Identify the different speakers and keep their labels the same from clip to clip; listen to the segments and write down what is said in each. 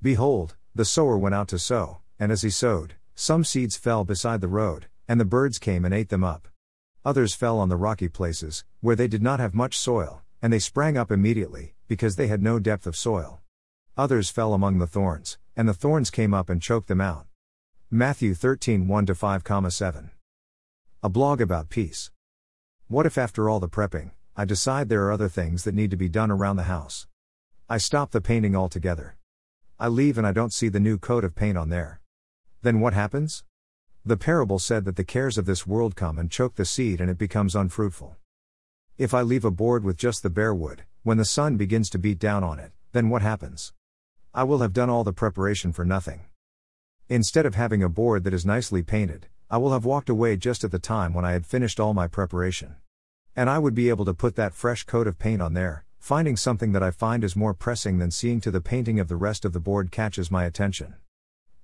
Speaker 1: Behold, the sower went out to sow, and as he sowed, some seeds fell beside the road, and the birds came and ate them up. Others fell on the rocky places, where they did not have much soil, and they sprang up immediately, because they had no depth of soil. Others fell among the thorns, and the thorns came up and choked them out. Matthew 13 1 5, 7. A blog about peace. What if after all the prepping, I decide there are other things that need to be done around the house? I stop the painting altogether. I leave and I don't see the new coat of paint on there. Then what happens? The parable said that the cares of this world come and choke the seed and it becomes unfruitful. If I leave a board with just the bare wood, when the sun begins to beat down on it, then what happens? I will have done all the preparation for nothing. Instead of having a board that is nicely painted, I will have walked away just at the time when I had finished all my preparation. And I would be able to put that fresh coat of paint on there, finding something that I find is more pressing than seeing to the painting of the rest of the board catches my attention.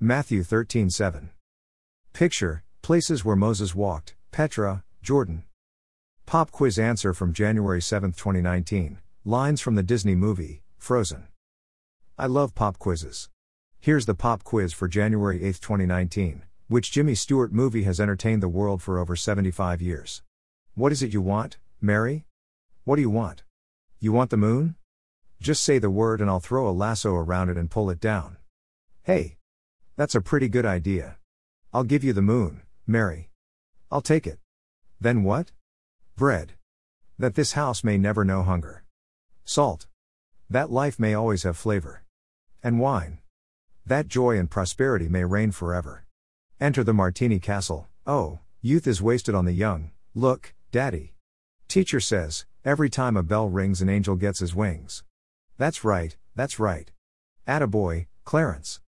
Speaker 1: Matthew 13:7. Picture places where Moses walked, Petra, Jordan. Pop quiz answer from January 7, 2019. Lines from the Disney movie, Frozen. I love pop quizzes. Here's the pop quiz for January 8, 2019. Which Jimmy Stewart movie has entertained the world for over 75 years? What is it you want? Mary? What do you want? You want the moon? Just say the word and I'll throw a lasso around it and pull it down. Hey! That's a pretty good idea. I'll give you the moon, Mary. I'll take it. Then what? Bread. That this house may never know hunger. Salt. That life may always have flavor. And wine. That joy and prosperity may reign forever. Enter the Martini Castle. Oh, youth is wasted on the young. Look, Daddy. Teacher says, every time a bell rings, an angel gets his wings. That's right, that's right. Attaboy, Clarence.